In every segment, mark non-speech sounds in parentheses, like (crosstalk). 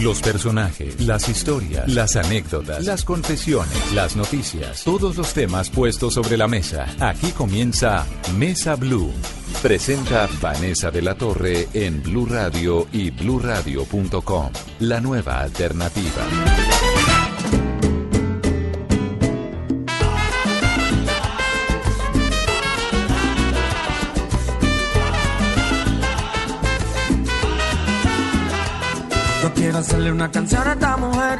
Los personajes, las historias, las anécdotas, las confesiones, las noticias, todos los temas puestos sobre la mesa. Aquí comienza Mesa Blue. Presenta Vanessa de la Torre en Blue Radio y bluradio.com. La nueva alternativa. Hacerle una canción a esta mujer.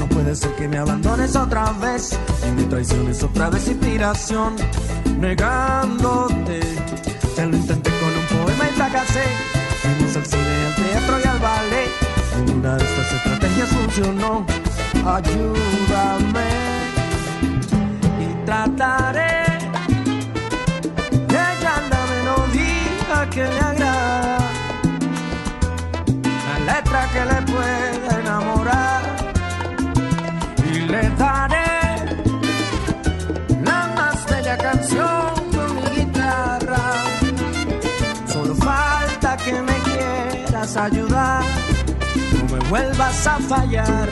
No puede ser que me abandones otra vez y me traiciones otra vez inspiración, negándote. Ya lo intenté con un poema y fracasé. Fuimos al cine, al teatro y al ballet. Ninguna de estas estrategias funcionó. Ayúdame y trataré de hallar la melodía que le agrada la letra que le vuelvas a fallar.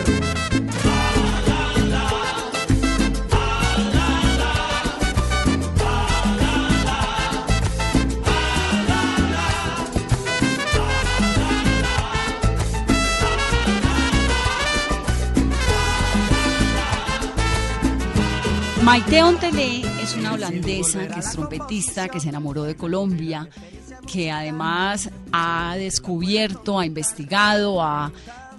Maite es una holandesa que es trompetista, que se enamoró de Colombia, que además ha descubierto, ha investigado, ha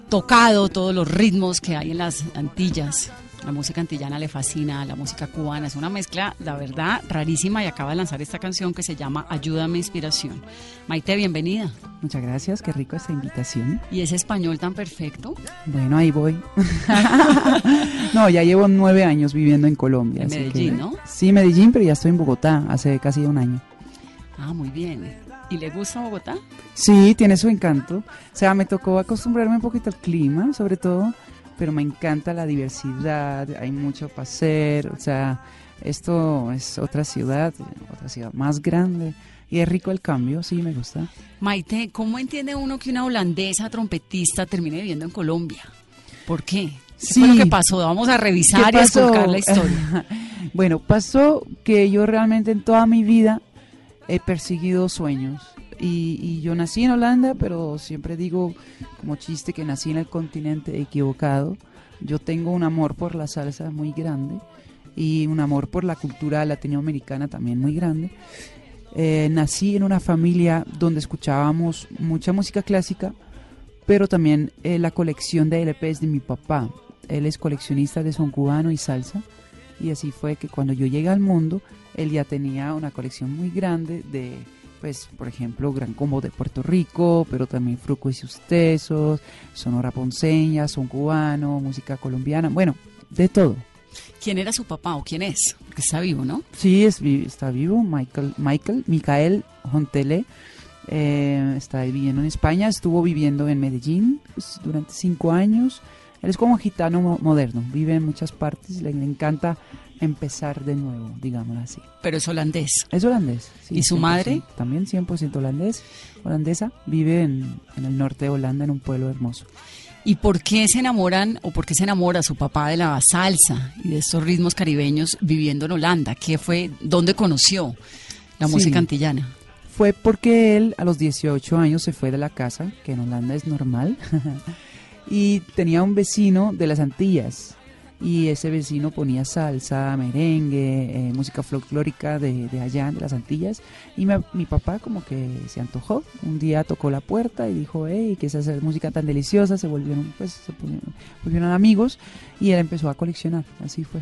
tocado todos los ritmos que hay en las Antillas. La música antillana le fascina, la música cubana es una mezcla, la verdad, rarísima y acaba de lanzar esta canción que se llama Ayúdame Inspiración. Maite, bienvenida. Muchas gracias, qué rico esta invitación. ¿Y ese español tan perfecto? Bueno, ahí voy. (laughs) no, ya llevo nueve años viviendo en Colombia. En Medellín, que- ¿no? Sí, Medellín, pero ya estoy en Bogotá hace casi un año. Ah, muy bien. ¿Y le gusta Bogotá? Sí, tiene su encanto. O sea, me tocó acostumbrarme un poquito al clima, sobre todo, pero me encanta la diversidad, hay mucho para hacer, o sea, esto es otra ciudad, otra ciudad más grande. Y es rico el cambio, sí, me gusta. Maite, ¿cómo entiende uno que una holandesa trompetista termine viviendo en Colombia? ¿Por qué? ¿Qué Sí. fue lo que pasó? Vamos a revisar ¿Qué y a la (laughs) historia. bueno, pasó que yo realmente en toda mi vida he perseguido sueños. Y, yo nací en Holanda, pero siempre digo como chiste que nací en el continente equivocado. Yo tengo un amor por la salsa muy grande y un amor por la cultura latinoamericana también muy grande. Eh, nací en una familia donde escuchábamos mucha música clásica, pero también eh, la colección de LPs de mi papá. Él es coleccionista de son cubano y salsa. Y así fue que cuando yo llegué al mundo, él ya tenía una colección muy grande de, pues, por ejemplo, Gran Combo de Puerto Rico, pero también Fruco y sus Tesos, Sonora Ponceña, son cubano, música colombiana, bueno, de todo. ¿Quién era su papá o quién es? Porque está vivo, ¿no? Sí, es, está vivo, Michael, Michael, Micael Hontele, eh, está viviendo en España, estuvo viviendo en Medellín pues, durante cinco años. Él es como gitano mo- moderno, vive en muchas partes, le, le encanta empezar de nuevo, digámoslo así. Pero es holandés. Es holandés. sí, ¿Y su 100%, madre? También 100% holandés, holandesa, vive en, en el norte de Holanda, en un pueblo hermoso. ¿Y por qué se enamoran o por qué se enamora su papá de la salsa y de estos ritmos caribeños viviendo en Holanda? ¿Qué fue? ¿Dónde conoció la Sí. música antillana? Fue porque él a los 18 años se fue de la casa, que en Holanda es normal, (laughs) y tenía un vecino de las Antillas. Y ese vecino ponía salsa, merengue, eh, música folclórica de, de allá, de las Antillas. Y mi papá como que se antojó. Un día tocó la puerta y dijo, hey, ¿qué es hacer música tan deliciosa? Se volvieron, pues, se volvieron amigos y él empezó a coleccionar. Así fue.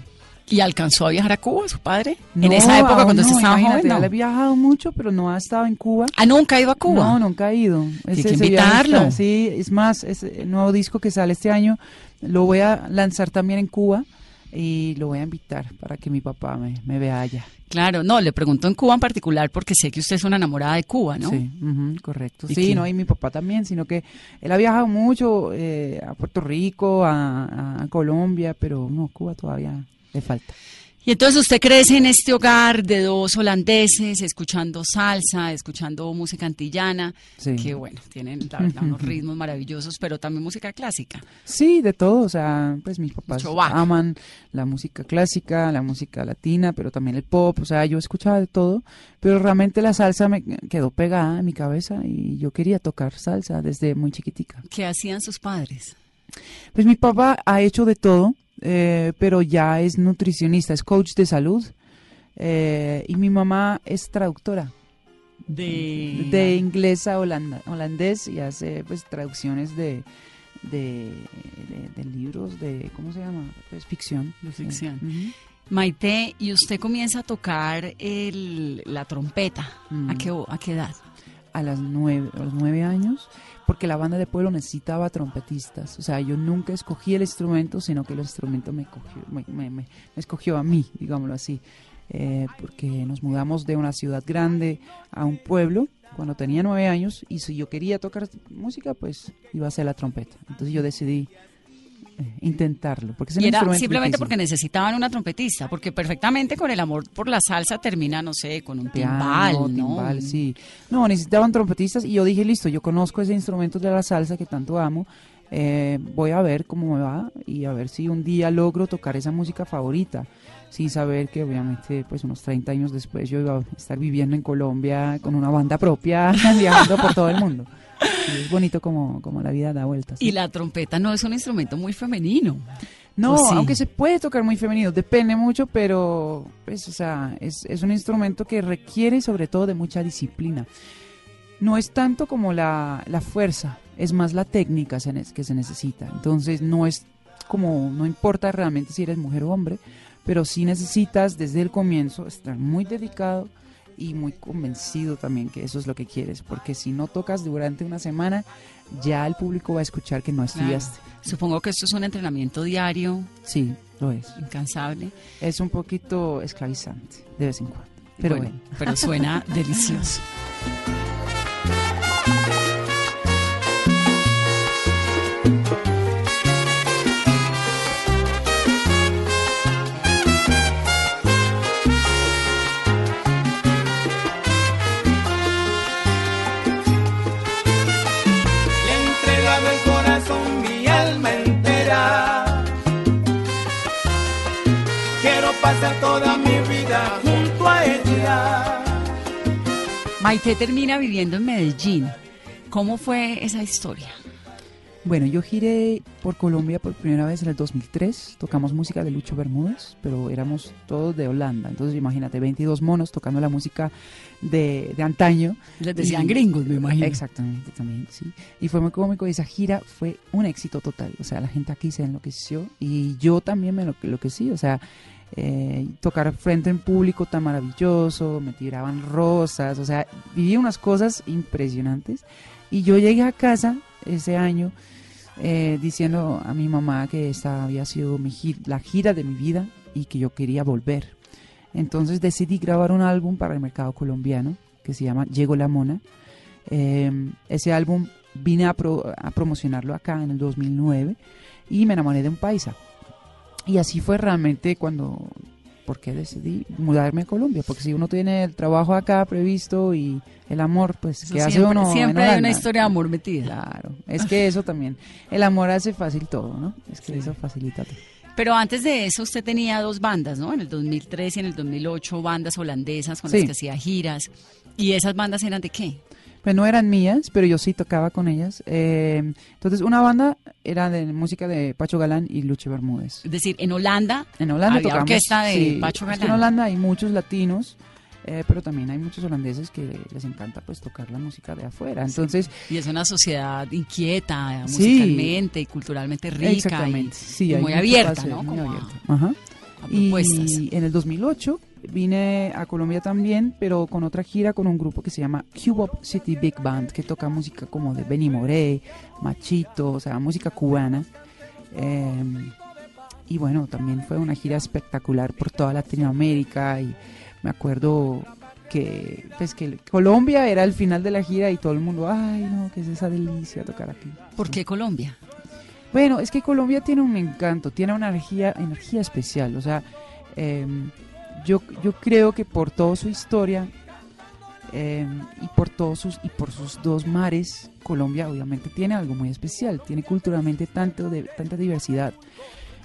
¿Y alcanzó a viajar a Cuba, su padre? en No, esa época, cuando no, usted estaba joven, Él no. ha viajado mucho, pero no ha estado en Cuba. ¿Ah, nunca ha ido a Cuba? No, nunca ha ido. Ese- que ese viaje invitarlo. está- sí, es más, ese nuevo disco que sale este año lo voy a lanzar también en Cuba y lo voy a invitar para que mi papá me, me vea allá. Claro, no, le pregunto en Cuba en particular porque sé que usted es una enamorada de Cuba, ¿no? Sí, ujú, correcto. ¿Y Sí, qué? no, y mi papá también, sino que él ha viajado mucho eh, a Puerto Rico, a, a Colombia, pero no, Cuba todavía le falta. Y entonces usted crece en este hogar de dos holandeses, escuchando salsa, escuchando música antillana, Sí. que bueno, tienen la verdad, unos (laughs) ritmos maravillosos, pero también música clásica. Sí, de todo, o sea, pues mis papás aman la música clásica, la música latina, pero también el pop, o sea, yo escuchaba de todo, pero realmente la salsa me quedó pegada en mi cabeza y yo quería tocar salsa desde muy chiquitica. ¿Qué hacían sus padres? Pues mi papá ha hecho de todo, eh, pero ya es nutricionista, es coach de salud, eh, y mi mamá es traductora De, de inglés a holanda- holandés y hace pues traducciones de, de, de- de libros de, ¿cómo se llama? Pues ficción. De ficción. Maite, y usted comienza a tocar el, la trompeta. Mm. ¿A, qué, ¿A qué edad? A, las nueve, a los nueve años, porque la banda de pueblo necesitaba trompetistas. O sea, yo nunca escogí el instrumento, sino que el instrumento me, cogió, me, me- me- escogió a mí, digámoslo así. Eh, porque nos mudamos de una ciudad grande a un pueblo cuando tenía nueve años y si yo quería tocar música, pues iba a ser la trompeta. Entonces yo decidí intentarlo. Porque es Y era simplemente porque necesitaban una trompetista, porque perfectamente con el amor por la salsa termina, no sé, con un timbal, Piano, ¿no? timbal, sí. No, necesitaban trompetistas y yo dije, listo, yo conozco ese instrumento de la salsa que tanto amo, eh, voy a ver cómo me va y a ver si un día logro tocar esa música favorita, sin saber que obviamente pues unos 30 años después yo iba a estar viviendo en Colombia con una banda propia, (laughs) viajando por todo el mundo. Es bonito como, como la vida da vueltas. Y la trompeta no es un instrumento muy femenino. No, aunque se puede tocar muy femenino, depende mucho, pero pues, o sea, es, es un instrumento que requiere sobre todo de mucha disciplina. No es tanto como la, la fuerza, es más la técnica que se necesita. Entonces no es como, no importa realmente si eres mujer o hombre, pero sí necesitas desde el comienzo estar muy dedicado y muy convencido también que eso es lo que quieres, porque si no tocas durante una semana, ya el público va a escuchar que no estudiaste. Supongo que esto es un entrenamiento diario, Sí, lo es. incansable. Es un poquito esclavizante de vez en cuando. Pero bueno, pero suena (laughs) delicioso. Maite termina viviendo en Medellín. ¿Cómo fue esa historia? bueno, yo giré por Colombia por primera vez en el 2003. Tocamos música de Lucho Bermúdez, pero éramos todos de Holanda. Entonces, imagínate, 22 monos tocando la música de, de antaño. Les decían Y- gringos, me imagino. Exactamente, también, sí. Y fue muy cómico. y Esa gira fue un éxito total. O sea, la gente aquí se enloqueció y yo también me enloquecí. O sea, eh, tocar frente en público tan maravilloso, me tiraban rosas. O sea, viví unas cosas impresionantes. Y yo llegué a casa ese año eh, diciendo a mi mamá que esta había sido mi gi- la gira de mi vida y que yo quería volver. Entonces decidí grabar un álbum para el mercado colombiano que se llama Llegó la Mona. Eh, ese álbum vine a, pro- a promocionarlo acá en el 2009 y me enamoré de un paisa. Y así fue realmente cuando, porque decidí mudarme a Colombia, porque si uno tiene el trabajo acá previsto y el amor, pues que hace uno siempre hay una historia de amor metida. Claro, es que eso también, el amor hace fácil todo, ¿no? Es que Sí. eso facilita todo. Pero antes de eso usted tenía dos bandas, ¿no? En el 2003 y en el 2008, bandas holandesas con Sí. las que hacía giras. ¿Y esas bandas eran de qué? Pues no eran mías, pero yo sí tocaba con ellas. Eh, entonces, una banda era de música de Pacho Galán y Lucho Bermúdez. Es decir, en Holanda En Holanda Había tocamos. orquesta de sí, Pacho es que en Galán. Holanda hay muchos latinos, eh, pero también hay muchos holandeses que les encanta pues tocar la música de afuera. Entonces, y es una sociedad inquieta Sí. musicalmente y culturalmente rica y, sí, y muy abierta, ¿no? muy abierta. Ajá. A propuestas. Y en el 2008 vine a Colombia también, pero con otra gira con un grupo que se llama Cubop City Big Band, que toca música como de Benny Moré, Machito, o sea, música cubana. Eh, y bueno, también fue una gira espectacular por toda Latinoamérica y me acuerdo que pues que Colombia era el final de la gira y todo el mundo, ay no, que es esa delicia tocar aquí. ¿Por qué Colombia? Bueno, es que Colombia tiene un encanto, tiene una energía, energía especial. O sea, Em, yo, yo creo que por toda su historia em, y por todos sus y por sus dos mares, Colombia obviamente tiene algo muy especial, tiene culturalmente tanto de, tanta diversidad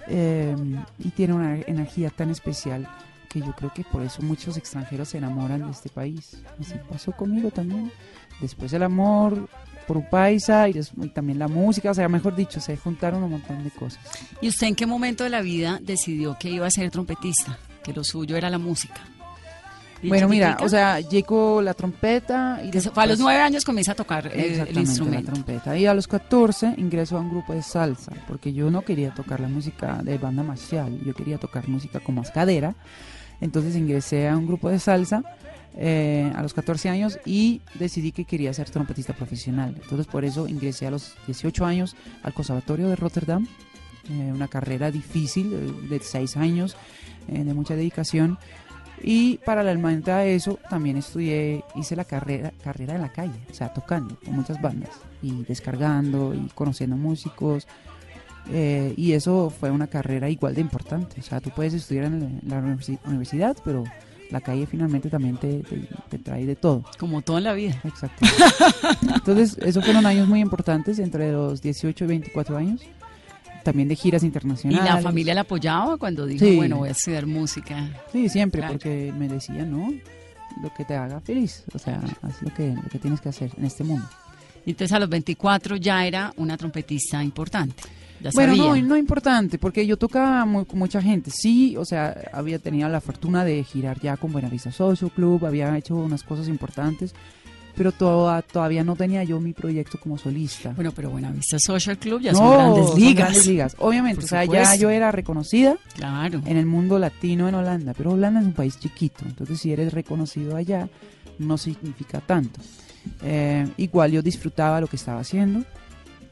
em, y tiene una energía tan especial que yo creo que por eso muchos extranjeros se enamoran de este país. Así pasó conmigo también. Después el amor por un paisa y, y también la música, o sea, mejor dicho, se juntaron un montón de cosas. ¿Y usted en qué momento de la vida decidió que iba a ser trompetista? Que lo suyo era la música. ¿Y Bueno, mira, o sea, llegó la trompeta y a los nueve años comienza a tocar eh, el instrumento. la trompeta. Y a los 14 ingreso a un grupo de salsa, porque yo no quería tocar la música de banda marcial, yo quería tocar música con más cadera. Entonces ingresé a un grupo de salsa eh, a los 14 años y decidí que quería ser trompetista profesional. Entonces por eso ingresé a los 18 años al Conservatorio de Rotterdam, eh, una carrera difícil eh, de 6 años, eh, de mucha dedicación. Y paralelamente a eso también estudié, hice la carrera, carrera en la calle, o sea, tocando con muchas bandas y descargando y conociendo músicos. Eh, y eso fue una carrera igual de importante. O sea, tú puedes estudiar en la, universidad, pero la calle finalmente también te, te- te trae de todo. Como todo en la vida. Exacto. Entonces, esos fueron años muy importantes, entre los 18 y 24 años. También de giras ¿Y internacionales. la familia la apoyaba cuando dijo, Sí. bueno, voy a estudiar música? Sí, siempre, Claro. porque me decían, no, lo que te haga feliz. O sea, haz lo que, lo que tienes que hacer en este mundo. Y entonces a los 24 ya era una trompetista importante. Ya Bueno, sabía. no, no importante, porque yo tocaba muy- con mucha gente. Sí, o sea, había tenido la fortuna de girar ya con Buenavista Social Club, había hecho unas cosas importantes, pero toda- todavía no tenía yo mi proyecto como solista. Bueno, pero Buenavista Social Club ya no, son grandes son ligas. grandes ligas. Obviamente, Por o sea, ya yo era reconocida Claro. en el mundo latino en Holanda, pero Holanda es un país chiquito, entonces si eres reconocido allá no significa tanto. Eh, igual yo disfrutaba lo que estaba haciendo,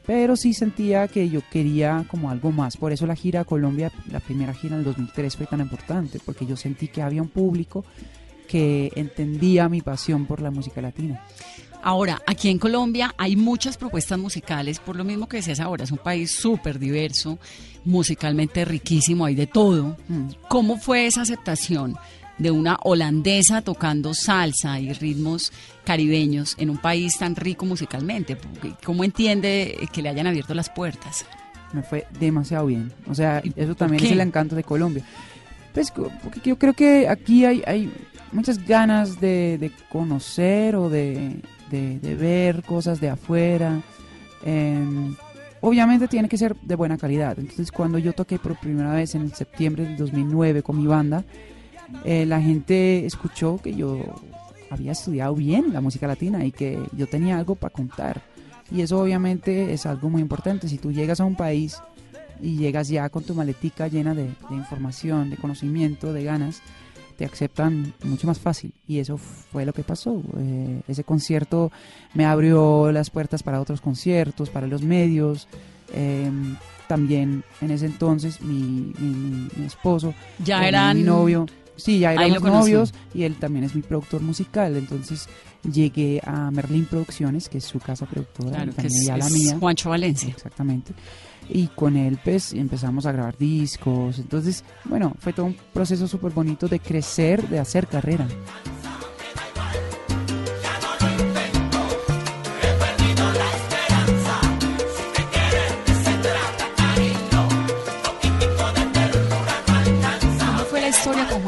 pero sí sentía que yo quería como algo más. Por eso la gira a Colombia, la primera gira en el 2003 fue tan importante, porque yo sentí que había un público que entendía mi pasión por la música latina. Ahora, aquí en Colombia hay muchas propuestas musicales, por lo mismo que decías ahora, es un país súper diverso, musicalmente riquísimo, hay de todo. Mm. ¿Cómo fue esa aceptación de una holandesa tocando salsa y ritmos caribeños en un país tan rico musicalmente? ¿Cómo entiende que le hayan abierto las puertas? me fue demasiado bien. O sea, eso también es el encanto de Colombia. Pues porque yo creo que aquí hay, hay muchas ganas de, de conocer o de, de- de ver cosas de afuera. Em, obviamente tiene que ser de buena calidad. Entonces cuando yo toqué por primera vez en septiembre del 2009 con mi banda, eh, la gente escuchó que yo había estudiado bien la música latina y que yo tenía algo para contar. Y eso obviamente es algo muy importante. Si tú llegas a un país y llegas ya con tu maletica llena de, de información, de conocimiento, de ganas, te aceptan mucho más fácil. Y eso fue lo que pasó. Eh, ese concierto me abrió las puertas para otros conciertos, para los medios. Eh, también en ese entonces mi, mi- mi esposo, Ya eran... mi novio, sí, ya éramos conocí. novios y él también es mi productor musical. Entonces llegué a Merlin Producciones, que es su casa productora, Claro, y que es, ya la es mía. Juancho Valencia. Exactamente. Y con él pues empezamos a grabar discos. Entonces, bueno, fue todo un proceso súper bonito de crecer, de hacer carrera.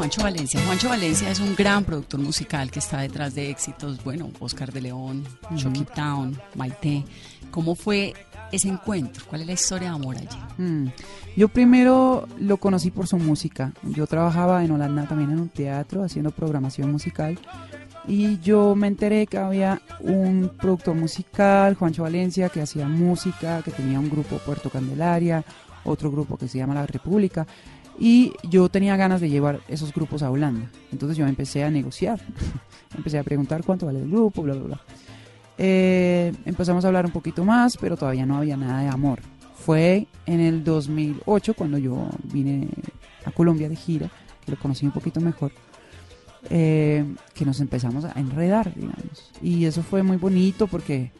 Juancho Valencia? Juancho Valencia es un gran productor musical que está detrás de éxitos, bueno, Oscar de León, Chucky Town, Maite. ¿Cómo fue ese encuentro? ¿Cuál es la historia de amor allí? Mm. Yo primero lo conocí por su música. Yo trabajaba en Holanda también en un teatro haciendo programación musical. Y yo me enteré que había un productor musical, Juancho Valencia, que hacía música, que tenía un grupo Puerto Candelaria, otro grupo que se llama La República. Y yo tenía ganas de llevar esos grupos a Holanda. Entonces yo empecé a negociar. (laughs) empecé a preguntar cuánto vale el grupo, bla, bla, bla. Eh, empezamos a hablar un poquito más, pero todavía no había nada de amor. Fue en el 2008 cuando yo vine a Colombia de gira, que lo conocí un poquito mejor, eh, que nos empezamos a enredar, digamos. Y eso fue muy bonito porque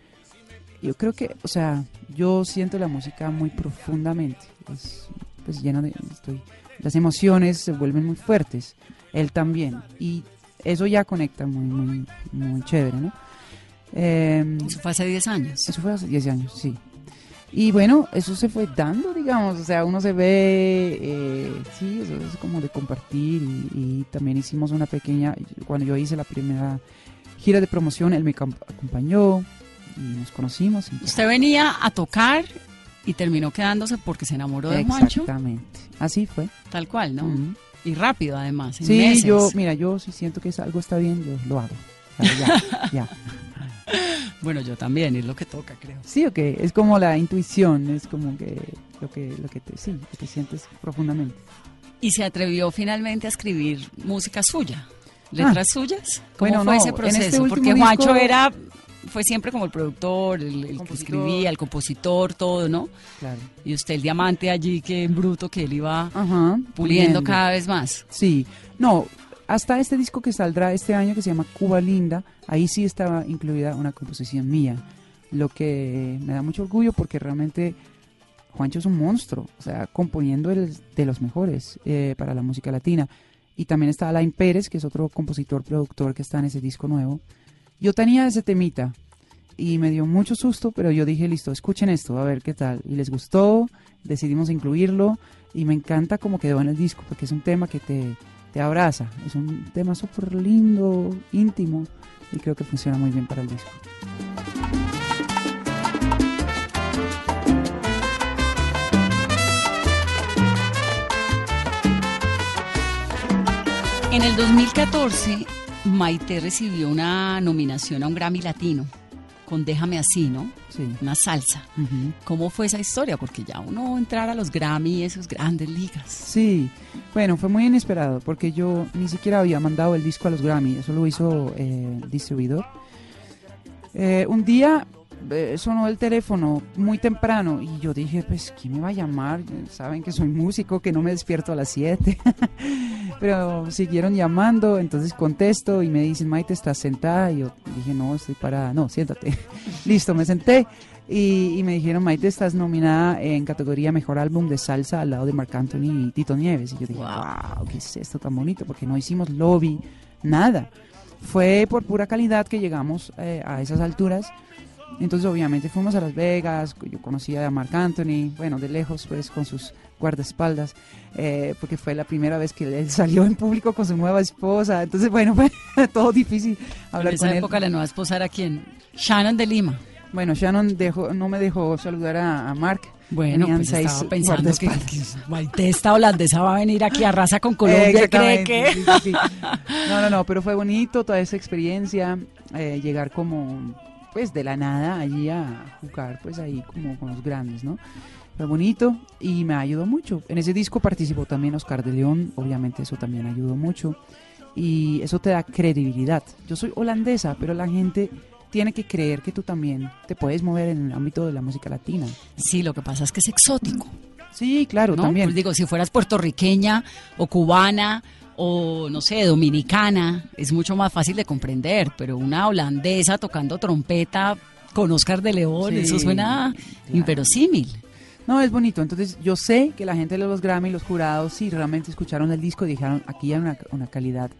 yo creo que, o sea, yo siento la música muy profundamente. Es pues llena de, estoy, las emociones se vuelven muy fuertes, él también, y eso ya conecta muy, muy, muy chévere, ¿no? Eh, eso fue hace 10 años. Eso fue hace 10 años, sí. Y bueno, eso se fue dando, digamos, o sea, uno se ve, eh, sí, eso es como de compartir y, también hicimos una pequeña, cuando yo hice la primera gira de promoción, él me acompañó y nos conocimos. Usted venía a tocar y terminó quedándose porque se enamoró de Juancho. Exactamente, así fue. Tal cual, ¿no? Y rápido además. sí, yo, mira, yo si siento que algo está bien, yo lo hago. ya, (laughs) ya. Bueno, yo también, es lo que toca, creo. Sí, ok, es como la intuición, es como que lo que, lo que te, sí, lo que sientes profundamente. ¿Y se atrevió finalmente a escribir música suya? ¿Letras ah. suyas? ¿Cómo fue ese este proceso? Porque Juancho era fue siempre como el productor, el, que escribía, el compositor, todo, ¿no? Claro. Y usted el diamante allí, que en bruto, que él iba puliendo cada vez más. Sí, no, hasta este disco que saldrá este año que se llama Cuba Linda, ahí sí estaba incluida una composición mía, lo que me da mucho orgullo porque realmente Juancho es un monstruo, o sea, componiendo el, de los mejores eh, para la música latina. Y también está Alain Pérez, que es otro compositor, productor que está en ese disco nuevo. Yo tenía ese temita y me dio mucho susto, pero yo dije, listo, escuchen esto, a ver qué tal. Y les gustó, decidimos incluirlo y me encanta cómo quedó en el disco, porque es un tema que te, te abraza. Es un tema súper lindo, íntimo y creo que funciona muy bien para el disco. En el 2014, Maite recibió una nominación a un Grammy Latino con Déjame así, ¿no? Sí. Una salsa. ¿Cómo fue esa historia? Porque ya uno entrar a los Grammy, esos grandes ligas. Sí, bueno, fue muy inesperado porque yo ni siquiera había mandado el disco a los Grammy, eso lo hizo eh, el distribuidor. Eh, un día sonó el teléfono muy temprano y yo dije, pues, ¿quién me va a llamar? Saben que soy músico, que no me despierto a las 7. (laughs) Pero siguieron llamando, entonces contesto y me dicen, Maite, ¿estás sentada? Y yo dije, no, estoy parada. No, siéntate. (laughs) Listo, me senté. Y, me dijeron, Maite, estás nominada en categoría Mejor Álbum de Salsa al lado de Marc Anthony y Tito Nieves. Y yo dije, wow, ¿qué es esto tan bonito? Porque no hicimos lobby, nada. Fue por pura calidad que llegamos eh, a esas alturas entonces obviamente fuimos a Las Vegas, yo conocía a Marc Anthony, bueno, de lejos pues con sus guardaespaldas, eh, porque fue la primera vez que él (laughs) salió en público con su nueva esposa, entonces bueno, (laughs) fue todo difícil hablar en esa época la nueva esposa era quién? Shannon de Lima. Bueno, Shannon dejó, no me dejó saludar a, Mark. Bueno, pues estaba pensando que, que esta holandesa va a venir aquí a raza con (laughs) Colombia, ¿cree que? No, no, no, pero fue bonito toda esa experiencia, eh, llegar como pues de la nada allí a jugar pues ahí como con los grandes, ¿no? Fue bonito y me ayudó mucho. En ese disco participó también Oscar de León, obviamente eso también ayudó mucho y eso te da credibilidad. Yo soy holandesa, pero la gente tiene que creer que tú también te puedes mover en el ámbito de la música latina. Sí, lo que pasa es que es exótico. Sí, claro, también. Pues digo, si fueras puertorriqueña o cubana o no sé, dominicana, es mucho más fácil de comprender, pero una holandesa tocando trompeta con Oscar de León, eso suena inverosímil. No, es bonito. Entonces, yo sé que la gente de los Grammy, los jurados, sí realmente escucharon el disco y dijeron, aquí hay una, una calidad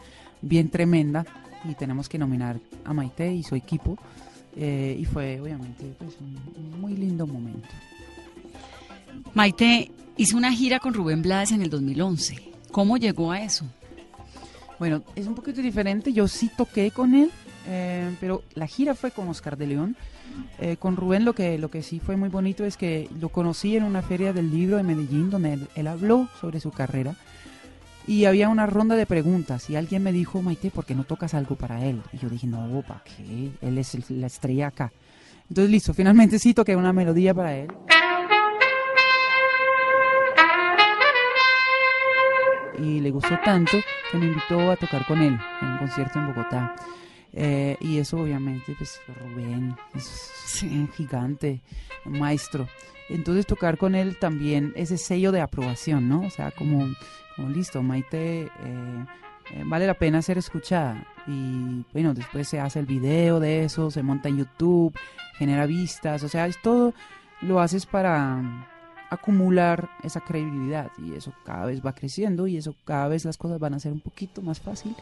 bien tremenda y tenemos que nominar a Maite y su equipo. Eh, y fue, obviamente, pues, un muy lindo momento. Maite hizo una gira con Rubén Blades en el 2011. ¿Cómo llegó a eso? Bueno, es un poquito diferente. Yo sí toqué con él, eh, pero la gira fue con Oscar de León. Eh, con Rubén lo que, lo que sí fue muy bonito es que lo conocí en una feria del libro de Medellín donde él, habló sobre su carrera y había una ronda de preguntas y alguien me dijo, Maite, ¿por qué no tocas algo para él? Y yo dije, no, ¿para qué? Él es la estrella acá. Entonces, listo, finalmente sí toqué una melodía para él. Y le gustó tanto que me invitó a tocar con él en un concierto en Bogotá. Eh, y eso obviamente, pues Rubén es un gigante, un maestro. Entonces tocar con él también ese sello de aprobación, ¿no? O sea, como, como listo, Maite eh, eh, vale la pena ser escuchada. Y bueno, después se hace el video de eso, se monta en YouTube, genera vistas, o sea, es todo lo haces para acumular esa credibilidad y eso cada vez va creciendo y eso cada vez las cosas van a ser un poquito más fácil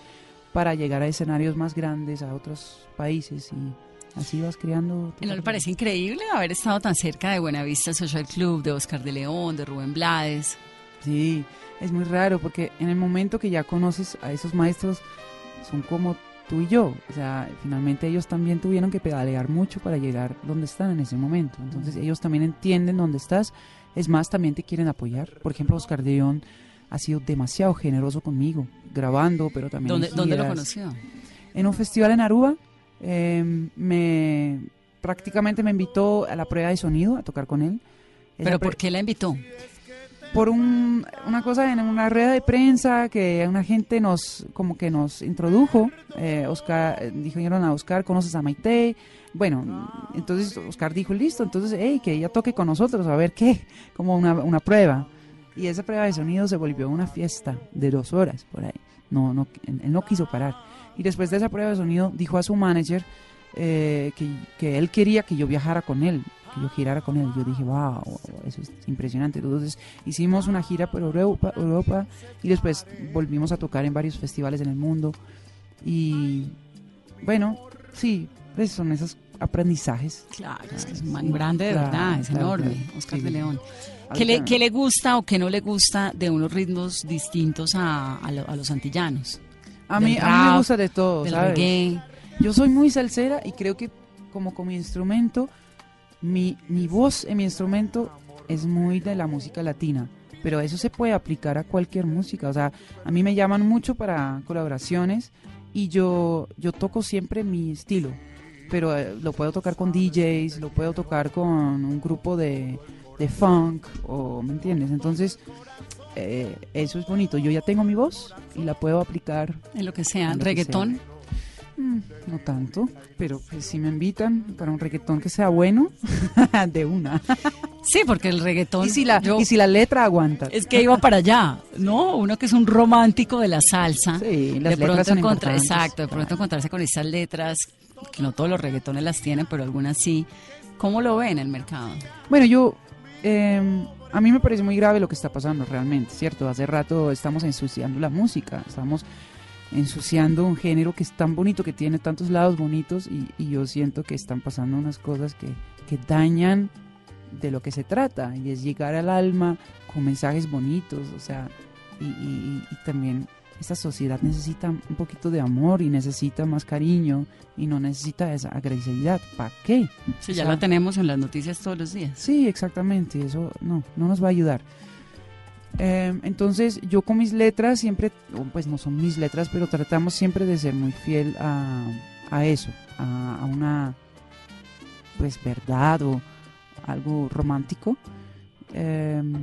para llegar a escenarios más grandes, a otros países y así vas creando. ¿No le parece increíble haber estado tan cerca de Buenavista Social Club, de Oscar de León, de Rubén Blades? Sí, es muy raro porque en el momento que ya conoces a esos maestros son como tú y yo. O sea, finalmente ellos también tuvieron que pedalear mucho para llegar donde están en ese momento. Entonces ellos también entienden dónde estás. Es más, también te quieren apoyar. Por ejemplo, Oscar de León ha sido demasiado generoso conmigo, grabando, pero también... ¿Dónde, ¿dónde lo conoció? En un festival en Aruba. Eh, me prácticamente me invitó a la prueba de sonido a tocar con él. ¿Pero por qué la invitó? Por un, una cosa en una rueda de prensa que una gente nos como que nos introdujo eh, Oscar eh, dijeron a Oscar conoces a Maite bueno entonces Oscar dijo listo entonces hey, que ella toque con nosotros a ver qué como una, una prueba. Y esa prueba de sonido se volvió una fiesta de dos horas por ahí. No no él no quiso parar. Y después de esa prueba de sonido dijo a su manager eh, que, que él quería que yo viajara con él yo girara con él. Yo dije, wow, eso es impresionante. Entonces hicimos una gira por Europa, Europa y después volvimos a tocar en varios festivales en el mundo. Y bueno, sí, pues son esos aprendizajes. Claro, es que es muy grande de verdad, es enorme, Oscar de León. ¿Qué le, ¿Qué le, gusta o qué no le gusta de unos ritmos distintos a, a, los antillanos? A mí, a mí me gusta de todo, ¿sabes? Yo soy muy salsera y creo que como con mi instrumento mi, mi voz en mi instrumento es muy de la música latina, pero eso se puede aplicar a cualquier música. O sea, a mí me llaman mucho para colaboraciones y yo, yo toco siempre mi estilo, pero eh, lo puedo tocar con DJs, lo puedo tocar con un grupo de, de funk, o, ¿me entiendes? Entonces, eh, eso es bonito. Yo ya tengo mi voz y la puedo aplicar. En lo que sea, reggaetón. Mm, no tanto, pero pues, si me invitan para un reggaetón que sea bueno, (laughs) de una. Sí, porque el reggaetón... ¿Y si, la, y si la letra aguanta. Es que iba para allá, ¿no? Uno que es un romántico de la salsa. Sí, las de letras pronto son Exacto, de pronto encontrarse con esas letras, que no todos los reggaetones las tienen, pero algunas sí. ¿Cómo lo ve en el mercado? Bueno, yo... Em, a mí me parece muy grave lo que está pasando realmente, ¿cierto? Hace rato estamos ensuciando la música, estamos ensuciando un género que es tan bonito, que tiene tantos lados bonitos y, yo siento que están pasando unas cosas que, que, dañan de lo que se trata y es llegar al alma con mensajes bonitos, o sea, y, y, también esta sociedad necesita un poquito de amor y necesita más cariño y no necesita esa agresividad. ¿Para qué? Sí, ya la tenemos en las noticias todos los días. Sí, exactamente, eso no, no nos va a ayudar. Em, entonces yo con mis letras siempre, pues no son mis letras, pero tratamos siempre de ser muy fiel a, a eso, a, una pues verdad o algo romántico. Em,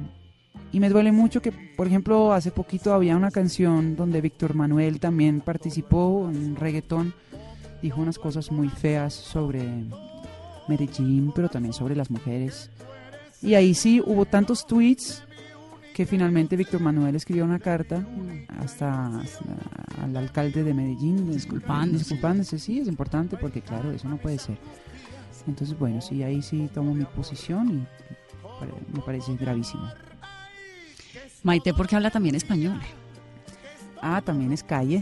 y me duele mucho que, por ejemplo, hace poquito había una canción donde Víctor Manuel también participó en reggaetón, dijo unas cosas muy feas sobre Medellín, pero también sobre las mujeres. Y ahí sí hubo tantos tweets que finalmente Víctor Manuel escribió una carta hasta, al alcalde de Medellín disculpándose. disculpándose. Sí, es importante porque claro, eso no puede ser. Entonces, bueno, sí, ahí sí tomo mi posición y me parece gravísimo. Maite, porque habla también español. Ah, también es calle.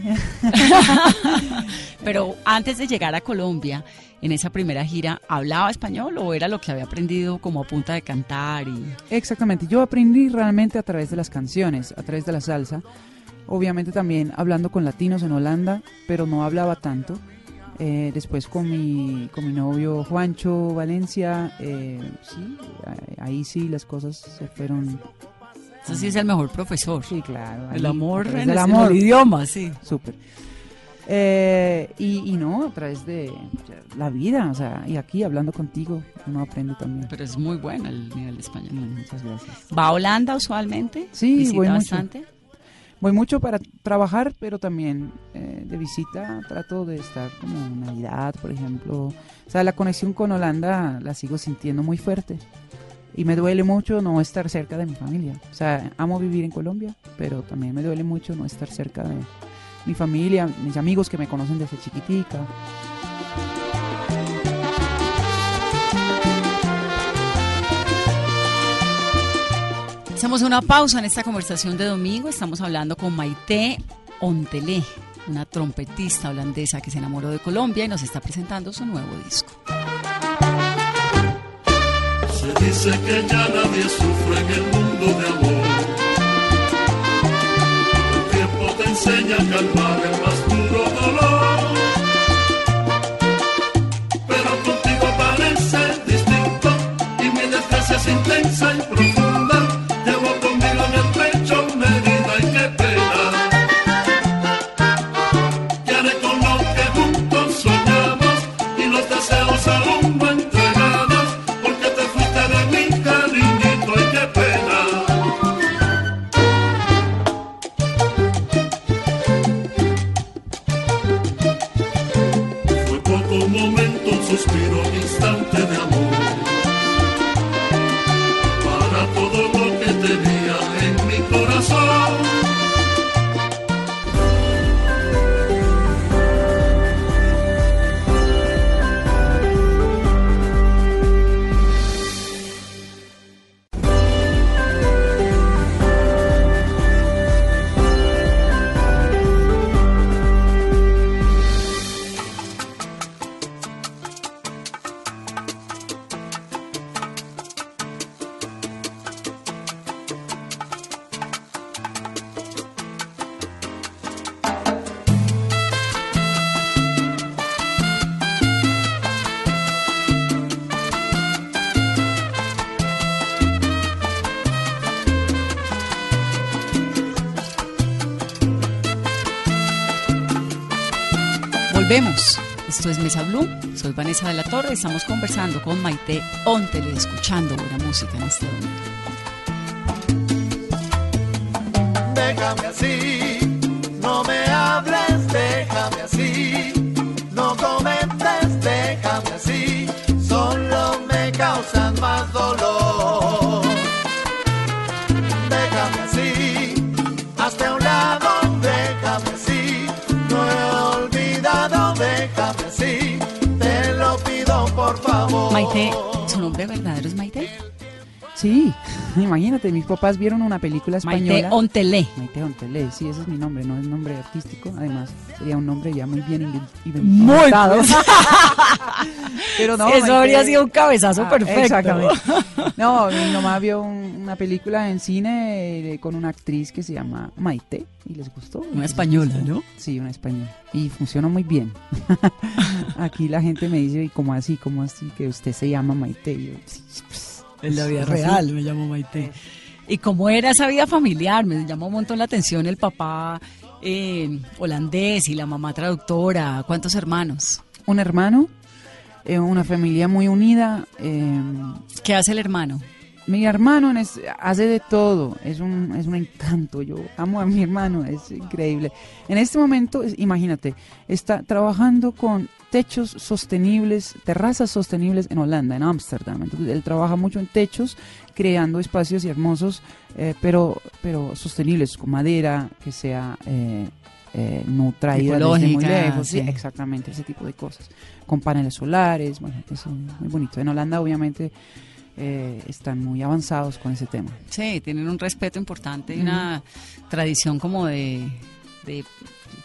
Pero antes de llegar a Colombia, en esa primera gira, ¿hablaba español o era lo que había aprendido como a punta de cantar? Y... Exactamente, yo aprendí realmente a través de las canciones, a través de la salsa. Obviamente también hablando con latinos en Holanda, pero no hablaba tanto. Eh, después con mi, con mi novio Juancho Valencia, eh, sí, ahí sí las cosas se fueron eso sí es el mejor profesor. Sí, claro. el amor en el, amor. idioma, sí. Súper. Eh, y, no, a través de la vida, o sea, y aquí hablando contigo, uno aprende también. Pero es muy bueno el nivel de español. muchas gracias. ¿Va a Holanda usualmente? Sí, voy bastante? mucho. Voy mucho para trabajar, pero también eh, de visita trato de estar como en Navidad, por ejemplo. O sea, la conexión con Holanda la sigo sintiendo muy fuerte y me duele mucho no estar cerca de mi familia. O sea, amo vivir en Colombia, pero también me duele mucho no estar cerca de mi familia, mis amigos que me conocen desde chiquitica. Hacemos una pausa en esta conversación de domingo. Estamos hablando con Maite Ontelé, una trompetista holandesa que se enamoró de Colombia y nos está presentando su nuevo disco. Dice que ya nadie sufre en el mundo de amor. El tiempo te enseña a calmar el más Volvemos. Esto es Mesa Blue. Soy Vanessa de la Torre. Estamos conversando con Maite Ontele, escuchando buena música en este domingo. Déjame así, no me Maite, ¿su nombre verdadero es Maite? Sí, imagínate, mis papás vieron una película española. Maite Ontelé. Maite Ontelé, sí, ese es mi nombre, no es nombre artístico. Además, sería un nombre ya muy bien inven- Muy inventado. (laughs) Pero no, Eso Maite- habría sido un cabezazo Ah, perfecto. Exactamente. No, mi mamá vio un- una película en cine eh, con una actriz que se llama Maite y les gustó. Una española, ¿no? Sí, una española. Y funcionó muy bien. (laughs) Aquí la gente me dice, ¿y cómo así? ¿Cómo así? Que usted se llama Maite. Y yo, "Sí, pues, En la vida es así". real me llamo Maite. ¿Y cómo era esa vida familiar? Me llamó un montón la atención el papá eh, holandés y la mamá traductora. ¿Cuántos hermanos? Un hermano, eh, una familia muy unida. eh, ¿Qué hace el hermano? Mi hermano es- hace de todo, es un, es un encanto, yo amo a mi hermano, es increíble. En este momento, imagínate, está trabajando con techos sostenibles, terrazas sostenibles en Holanda, en Ámsterdam. Entonces, él trabaja mucho en techos, creando espacios hermosos, eh, pero, pero sostenibles, con madera, que sea... eh, eh, no traída desde muy lejos, sí, sí. exactamente, ese tipo de cosas. Con paneles solares, bueno, es muy bonito. En Holanda, obviamente, eh, están muy avanzados con ese tema. Sí, tienen un respeto importante y una tradición como de, de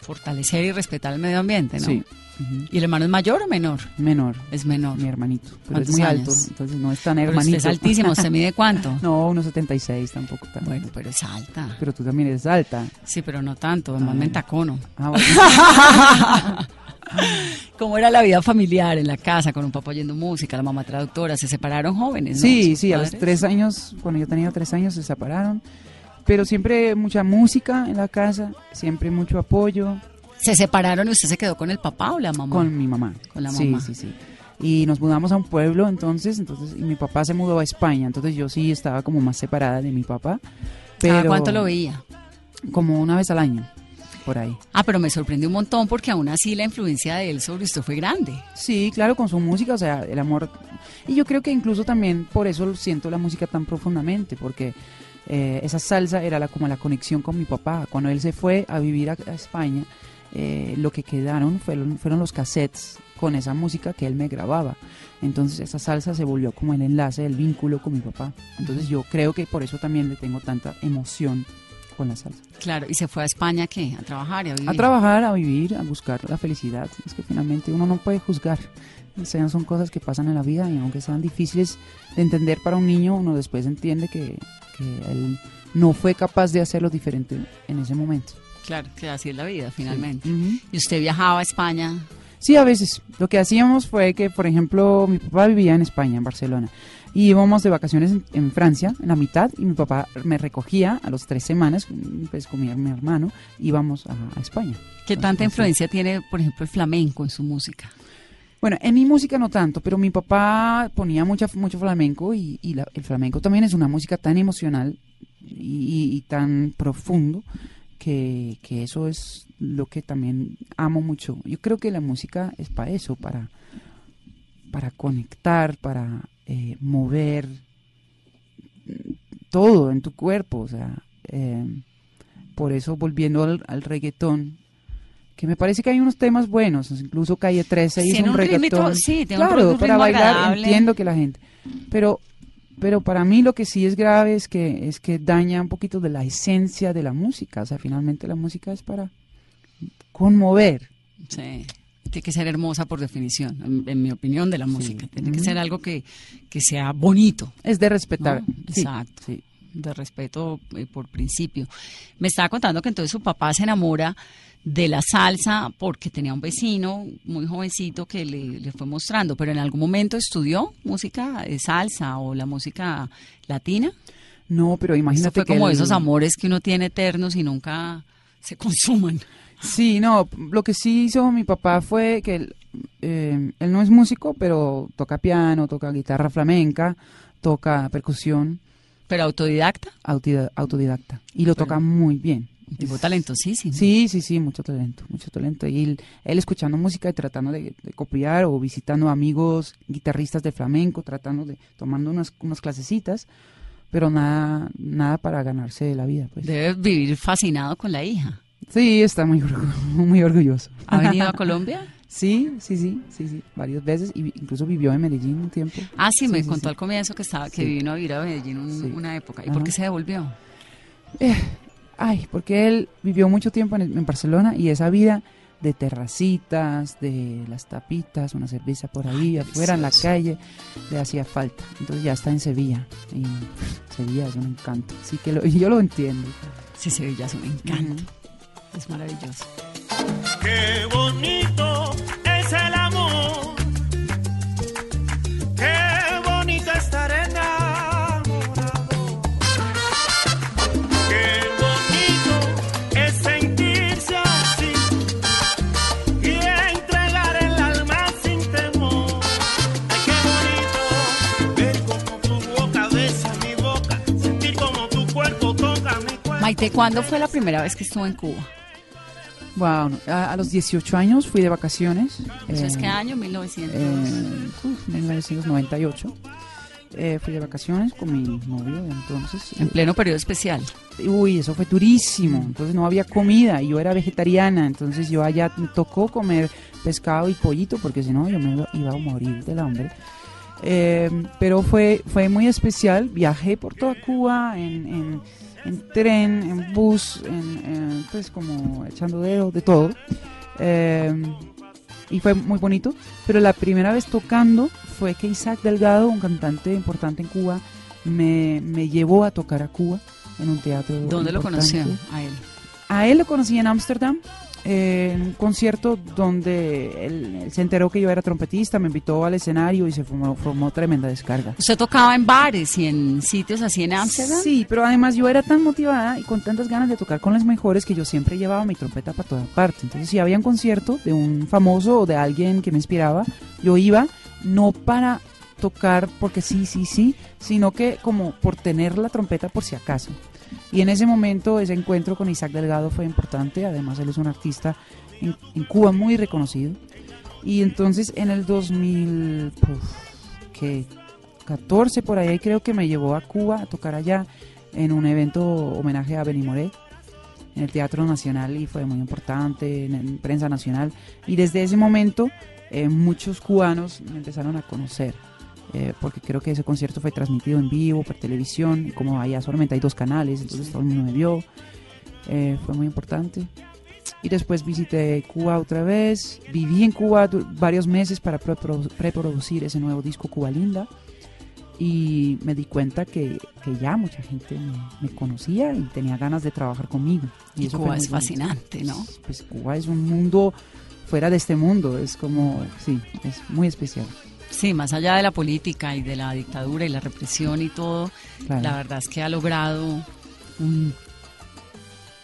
fortalecer y respetar el medio ambiente, ¿no? Sí. Ujú. ¿Y el hermano es mayor o menor? Menor, Es menor. mi hermanito. Pero es ¿Cuántos muy años? alto, entonces no es tan Pero usted hermanito. es altísimo, ¿usted mide cuánto? (laughs) No, unos 76 tampoco tan. Bueno, pero es alta. Pero tú también eres alta. Sí, pero no tanto, más Ah. me entacono. Ah, (laughs) bueno. ¿Cómo era la vida familiar en la casa con un papá oyendo música, la mamá traductora? ¿Se separaron jóvenes? no? sí, ¿Sus sí, a los padres? tres años, cuando yo tenía tres años, se separaron. Pero siempre mucha música en la casa, siempre mucho apoyo ¿Se separaron y usted se quedó con el papá o la mamá? con mi mamá. Con la sí, mamá. Sí, sí, Y nos mudamos a un pueblo entonces, entonces y mi papá se mudó a España, entonces yo sí estaba como más separada de mi papá. Pero ¿Cada cuánto lo veía? Como una vez al año, por ahí. Ah, pero me sorprendió un montón porque aún así la influencia de él sobre usted fue grande. Sí, claro, con su música, o sea, el amor. Y yo creo que incluso también por eso siento la música tan profundamente, porque eh, esa salsa era la, como la conexión con mi papá. Cuando él se fue a vivir a, a España, eh, lo que quedaron fueron, fueron los cassettes con esa música que él me grababa. Entonces esa salsa se volvió como el enlace, el vínculo con mi papá. Entonces yo creo que por eso también le tengo tanta emoción con la salsa. Claro, y se fue a España, ¿qué? A trabajar y a vivir. A trabajar, a vivir, a buscar la felicidad. Es que finalmente uno no puede juzgar. O sea, son cosas que pasan en la vida y aunque sean difíciles de entender para un niño, uno después entiende que, que él no fue capaz de hacerlo diferente en ese momento. Claro, que así es la vida, finalmente. ¿Y usted viajaba a España? Sí, a veces. Lo que hacíamos fue que, por ejemplo, mi papá vivía en España, en Barcelona, y íbamos de vacaciones en, en Francia, en la mitad, y mi papá me recogía a los tres semanas, pues con mi, mi hermano, íbamos a, a España. ¿Qué tanta Así. influencia tiene, por ejemplo, el flamenco en su música? Bueno, en mi música no tanto, pero mi papá ponía mucha, mucho flamenco y, y la- el flamenco también es una música tan emocional y, y tan profundo que, que eso es lo que también amo mucho. Yo creo que la música es para eso, para, para conectar, para eh, mover mm, todo en tu cuerpo. O sea, eh, por eso volviendo al, al reggaetón, que me parece que hay unos temas buenos, incluso Calle 13 hizo Tiene un un reggaetón. sí, tiene un claro, ritmo para bailar agradable. entiendo que la gente, pero pero para mí lo que sí es grave es que es que daña un poquito de la esencia de la música, o sea, finalmente la música es para conmover. Sí. Tiene que ser hermosa por definición, en, en mi opinión de la música. Tiene que ser algo que, que sea bonito, Es de respetar. ¿no? Sí, Exacto. sí. de respeto eh, por principio. Me estaba contando que entonces su papá se enamora de la salsa porque tenía un vecino muy jovencito que le, le fue mostrando, pero en algún momento estudió música de salsa o la música latina. No, pero imagínate fue que como el- esos amores que uno tiene eternos y nunca se consuman. Sí, no, lo que sí hizo mi papá fue que él, eh, él no es músico, pero toca piano, toca guitarra flamenca, toca percusión, Pero autodidacta, autodida- autodidacta, y lo Pero- toca muy bien. Un tipo talentosísimo. Sí, sí, sí, mucho talento, mucho talento. Y él, él escuchando música y tratando de, de copiar o visitando amigos guitarristas de flamenco, tratando de, tomando unas, unas clasecitas, pero nada, nada para ganarse la vida, pues. Debe vivir fascinado con la hija. Sí, está muy, (laughs) muy orgulloso. ¿Ha venido a Colombia? (laughs) Sí, sí, sí, sí, sí, varias veces, y incluso vivió en Medellín un tiempo. Ah, sí, me sí, contó sí. al comienzo que estaba que vino a vivir a Medellín un- una época. ¿Y Ajá. por qué se devolvió? Ay, porque él vivió mucho tiempo en, en Barcelona y esa vida de terracitas, de las tapitas, una cerveza por ahí, afuera en la calle, le hacía falta. Entonces ya está en Sevilla y (laughs) Sevilla es un encanto. Así que lo- (laughs) yo lo entiendo. Sí, Sevilla es un encanto. Es maravilloso. Qué bonito Maite, ¿cuándo fue la primera vez que estuvo en Cuba? Wow, a, a los 18 años fui de vacaciones. ¿Eso es eh, qué año? 1900. eh, uf, 1998. Eh, fui de vacaciones con mi novio de entonces. en pleno periodo especial. Uy, eso fue durísimo. Entonces no había comida y yo era vegetariana. Entonces yo allá me tocó comer pescado y pollito porque si no yo me iba- iba a morir del hambre. Eh, pero fue, fue muy especial. Viajé por toda Cuba en, en- en tren, en bus, en, en, pues como echando dedo, de todo. Eh, y fue muy bonito. Pero la primera vez tocando fue que Isaac Delgado, un cantante importante en Cuba, me, me llevó a tocar a Cuba en un teatro. ¿Dónde lo conoció a él? A él lo conocí en Ámsterdam, eh, en un concierto donde él, él se enteró que yo era trompetista, me invitó al escenario y se formó, formó tremenda descarga. ¿Usted tocaba en bares y en sitios así en Ámsterdam? Sí, pero además yo era tan motivada y con tantas ganas de tocar con los mejores que yo siempre llevaba mi trompeta para toda parte. Entonces, si había un concierto de un famoso o de alguien que me inspiraba, yo iba no para tocar porque sí, sí, sí, sino que como por tener la trompeta por si acaso. Y en ese momento, ese encuentro con Isaac Delgado fue importante. Además, él es un artista en, en Cuba muy reconocido. Y entonces, en el 2000, puf, ¿qué? 14 por ahí creo que me llevó a Cuba a tocar allá en un evento homenaje a Benny Moré en el Teatro Nacional y fue muy importante en, en prensa nacional y desde ese momento eh, muchos cubanos me empezaron a conocer. Eh, porque creo que ese concierto fue transmitido en vivo por televisión, y como allá solamente hay dos canales, entonces todo el mundo me vio, eh, fue muy importante. Y después visité Cuba otra vez, viví en Cuba varios meses para preprodu- preproducir ese nuevo disco Cuba Linda y me di cuenta que, que ya mucha gente me, me conocía y tenía ganas de trabajar conmigo. Y eso Cuba es fascinante, ¿no? Pues Cuba es un mundo fuera de este mundo, es como, sí, es muy especial. Sí, más allá de la política y de la dictadura y la represión y todo, Claro. la verdad es que ha logrado un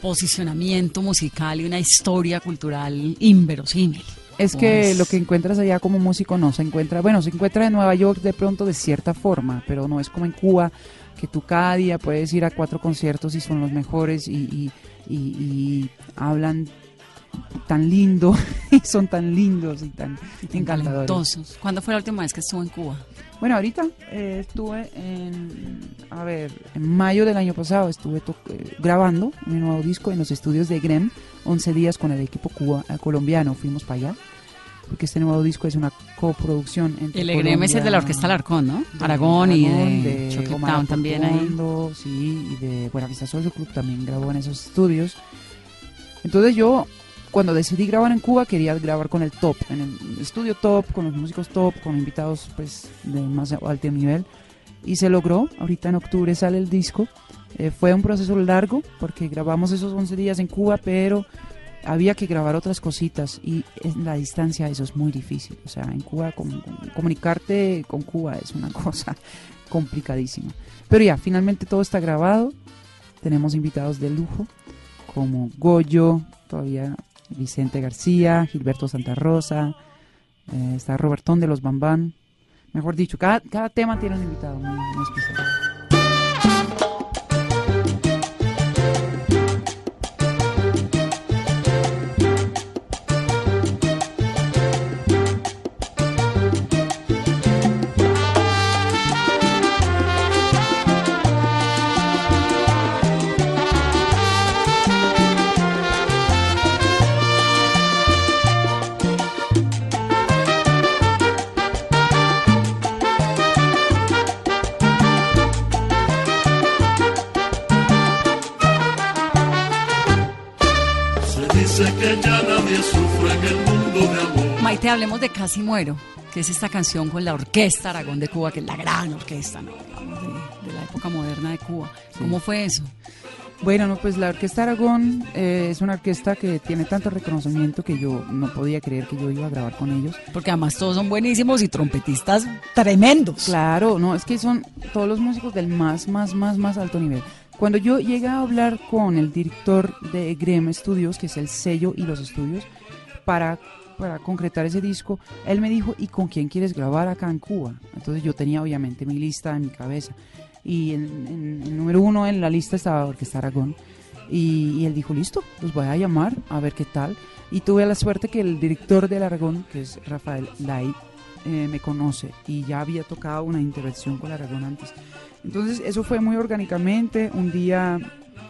posicionamiento musical y una historia cultural inverosímil. Es que lo que encuentras allá como músico no se encuentra, bueno, se encuentra en Nueva York de pronto de cierta forma, pero no es como en Cuba, que tú cada día puedes ir a cuatro conciertos y son los mejores y, y- y- y hablan tan lindo (laughs) y son tan lindos y tan encantadores. talentosos. ¿Cuándo fue la última vez que estuvo en Cuba? Bueno, ahorita eh, estuve en, a ver, en mayo del año pasado estuve eh, grabando mi nuevo disco en los estudios de Grem, 11 días con el equipo cuba, eh, colombiano, fuimos para allá, porque este nuevo disco es una coproducción entre El EGREM es el de la Colombia, Orquesta Alarcón, ¿no? de Aragón y Aragón, de, Choque Omar Town también ahí. Sí, y de Buenavista Social Club también grabó en esos estudios. Entonces yo, cuando decidí grabar en Cuba, quería grabar con el top, en el estudio top, con los músicos top, con invitados pues de más alto nivel. Y se logró, ahorita en octubre sale el disco. Eh, fue un proceso largo porque grabamos esos 11 días en Cuba, pero había que grabar otras cositas y en la distancia eso es muy difícil. O sea, en Cuba com- comunicarte con Cuba es una (laughs) cosa complicadísima. Pero ya, finalmente todo está grabado. Tenemos invitados de lujo como Goyo, todavía Vicente García, Gilberto Santa Rosa, eh, está Robertón de los Bambán. Mejor dicho, cada, cada tema tiene un invitado muy, muy especial. Maite, hablemos de Casi Muero, que es esta canción con la Orquesta Aragón de Cuba, que es la gran orquesta ¿no? Digamos, de, de la época moderna de Cuba. ¿Cómo fue eso? Bueno, no, pues la Orquesta Aragón eh, es una orquesta que tiene tanto reconocimiento que yo no podía creer que yo iba a grabar con ellos. Porque además todos son buenísimos y trompetistas tremendos. Claro, no, es que son todos los músicos del más, más, más, más alto nivel. Cuando yo llegué a hablar con el director de Grem Studios, que es el sello y los estudios, para, para concretar ese disco, él me dijo, ¿y con quién quieres grabar acá en Cuba? Entonces yo tenía obviamente mi lista en mi cabeza. Y en, en- en número uno en la lista estaba Orquesta Aragón. Y, y él dijo, listo, los voy a llamar a ver qué tal. Y tuve la suerte que el director del Aragón, que es Rafael Lai, eh, me conoce y ya había tocado una intervención con Aragón antes. Entonces eso fue muy orgánicamente. Un día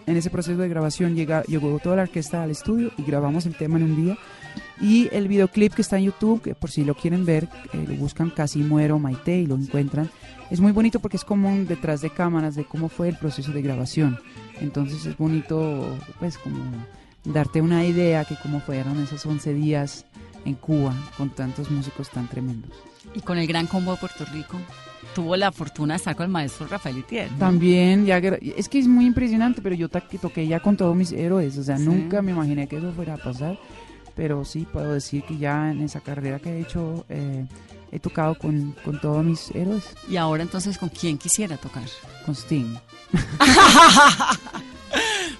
en ese proceso de grabación llega, llegó toda la orquesta al estudio y grabamos el tema en un día. Y el videoclip que está en YouTube, que por si lo quieren ver, eh, lo buscan Casi Muero Maite y lo encuentran. Es muy bonito porque es como un detrás de cámaras de cómo fue el proceso de grabación. Entonces es bonito, pues, como darte una idea que cómo fueron esos 11 días en Cuba con tantos músicos tan tremendos. Y con el Gran Combo de Puerto Rico tuvo la fortuna de estar con el maestro Rafael Itier. ¿no? También, ya es que es muy impresionante, pero yo toqué ya con todos mis héroes, o sea, Sí. nunca me imaginé que eso fuera a pasar, pero sí puedo decir que ya en esa carrera que he hecho eh, he tocado con, con todos mis héroes, Y ahora entonces, ¿con quién quisiera tocar? con Sting. (laughs)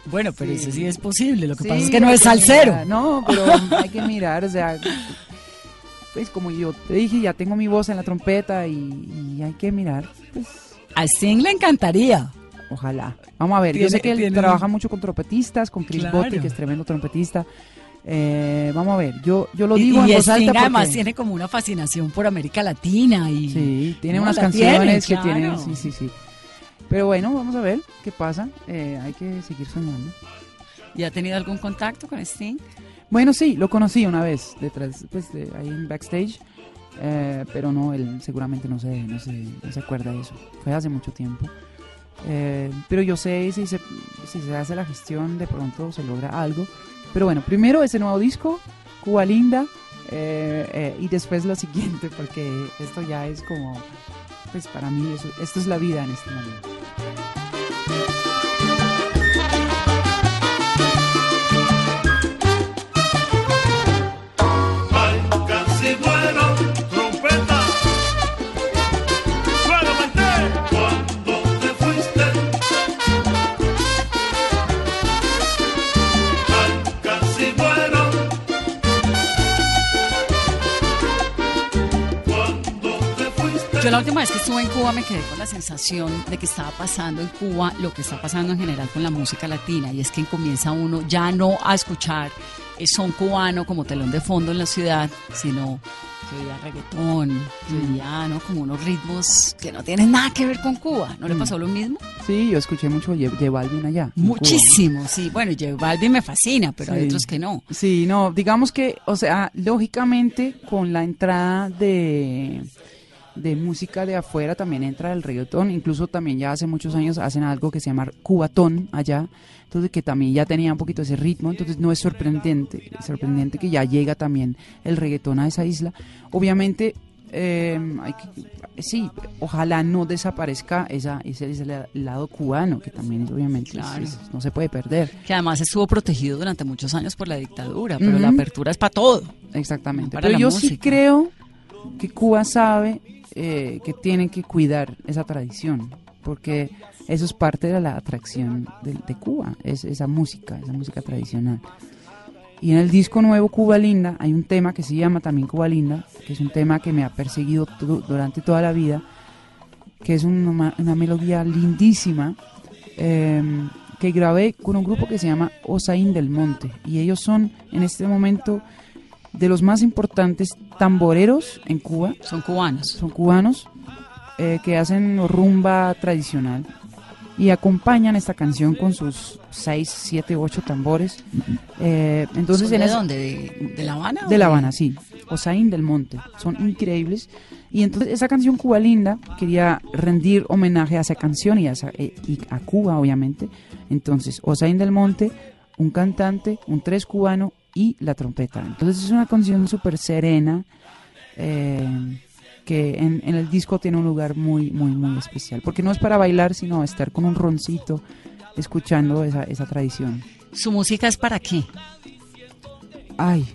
Bueno, pero Sí. eso sí es posible. Lo que Sí, pasa es que no es salsero. mirar, No, pero hay que mirar, o sea, pues como yo te dije, ya tengo mi voz en la trompeta y, y hay que mirar, pues A Sting le encantaría. Ojalá. Vamos a ver, yo sé que él trabaja mucho con trompetistas, con Chris Claro. Botti, que es tremendo trompetista. Eh, vamos a ver, yo, yo lo digo y en voz alta además porque- tiene como una fascinación por América Latina y Sí, tiene unas canciones tiene, que tienen, claro. sí, sí, sí. Pero bueno, vamos a ver qué pasa. Eh, hay que seguir soñando. ¿Y ha tenido algún contacto con Sting? Bueno, sí, lo conocí una vez, detrás, pues de ahí en backstage, eh, pero no, él seguramente no se, no, se, no se acuerda de eso. Fue hace mucho tiempo. Eh, pero yo sé si se, si se hace la gestión, de pronto se logra algo. Pero bueno, primero ese nuevo disco, Cuba Linda, eh, eh, y después lo siguiente, porque esto ya es como, pues para mí, eso, esto es la vida en este momento. La última vez que estuve en Cuba me quedé con la sensación de que estaba pasando en Cuba lo que está pasando en general con la música latina y es que comienza uno ya no a escuchar eh, son cubano como telón de fondo en la ciudad, sino que oía reggaetón, que oía ¿no? como unos ritmos que no tienen nada que ver con Cuba. ¿No le pasó lo mismo? Sí, yo escuché mucho J J Balvin allá. Cuba. Muchísimo, sí. Bueno, J Balvin me fascina, pero hay Sí. otros que no. Sí, no, digamos que, o sea, lógicamente con la entrada de, de música de afuera también entra el reggaetón, incluso también ya hace muchos años hacen algo que se llama cubatón allá, entonces que también ya tenía un poquito ese ritmo, entonces no es sorprendente, sorprendente que ya llega también el reggaetón a esa isla. Obviamente, eh, hay que- sí, ojalá no desaparezca esa, ese, ese la- lado cubano, que también es, obviamente es- Claro. es- no se puede perder. Que además estuvo protegido durante muchos años por la dictadura, pero la apertura es para todo. Exactamente. Para Pero yo sí creo que Cuba sabe eh, que tienen que cuidar esa tradición, porque eso es parte de la atracción de, Cuba, es esa música, esa música tradicional. Y en el disco nuevo Cuba Linda hay un tema que se llama también Cuba Linda, que es un tema que me ha perseguido durante toda la vida, que es una, melodía lindísima eh, que grabé con un grupo que se llama Osaín del Monte. Y ellos son en este momento de los más importantes tamboreros en Cuba, Son cubanos. son cubanos eh, que hacen rumba tradicional y acompañan esta canción con sus 6, 7, 8 tambores. Eh, entonces, ¿Son en ¿De esa- dónde? ¿De, de La Habana? de La Habana, sí. Osaín del Monte. Son increíbles. Y entonces esa canción Cuba Linda quería rendir homenaje a esa canción y a, esa- eh, y a Cuba, obviamente. Entonces, Osaín del Monte, un cantante, un tres cubano y la trompeta. Entonces es una canción súper serena eh, que en, en el disco tiene un lugar muy, muy, muy especial. Porque no es para bailar, sino estar con un roncito escuchando esa, esa tradición. ¿Su música es para qué? Ay,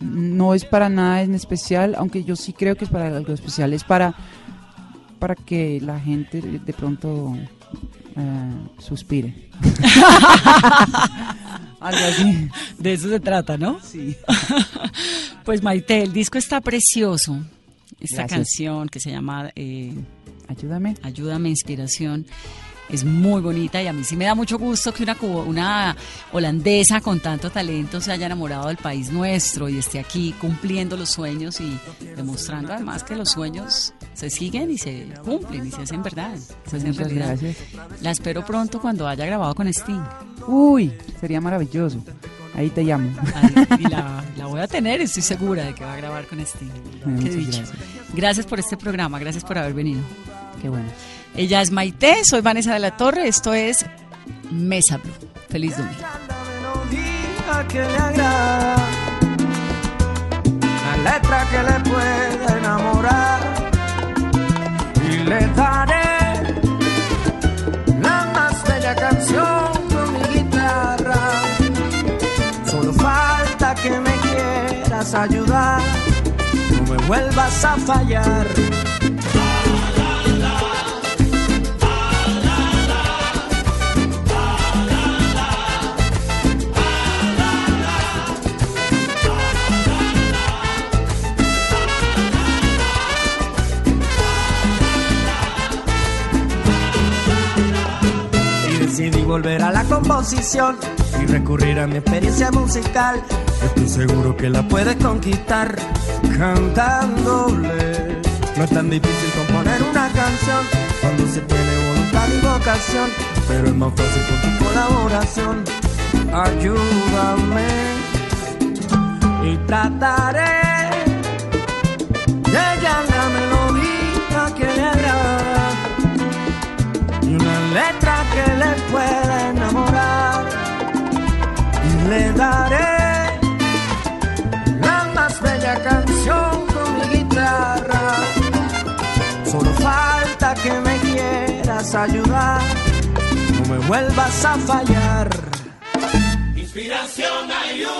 no es para nada en especial, aunque yo sí creo que es para algo especial. Es para, para que la gente de pronto eh, suspire. (laughs) algo así. De eso se trata, ¿no? Sí. (laughs) Pues Maite, el disco está precioso. Esta Gracias. canción que se llama eh, Ayúdame. Ayúdame, Inspiración, es muy bonita y a mí sí me da mucho gusto que una, una holandesa con tanto talento se haya enamorado del país nuestro y esté aquí cumpliendo los sueños y demostrando además que los sueños se siguen y se cumplen y se hacen verdad. Se hacen Muchas realidad. gracias. La espero pronto cuando haya grabado con Sting. Uy, sería maravilloso. Ahí te llamo. Y la, la voy a tener, estoy segura de que va a grabar con Sting. Bueno, Qué gracias. Gracias por este programa, gracias por haber venido. Qué bueno. Ella es Maite, soy Vanessa de la Torre, esto es Mesa Blue. Feliz domingo. La letra que le pueda enamorar y le daré la más bella canción con mi guitarra. Solo falta que me quieras ayudar, no me vuelvas a fallar. volver a la composición y recurrir a mi experiencia musical. Estoy seguro que la puedes conquistar cantándole. No es tan difícil componer una canción cuando se tiene voluntad y vocación, pero es más fácil con tu colaboración. Ayúdame y trataré que me quieras ayudar, no me vuelvas a fallar. Inspiración ayuda.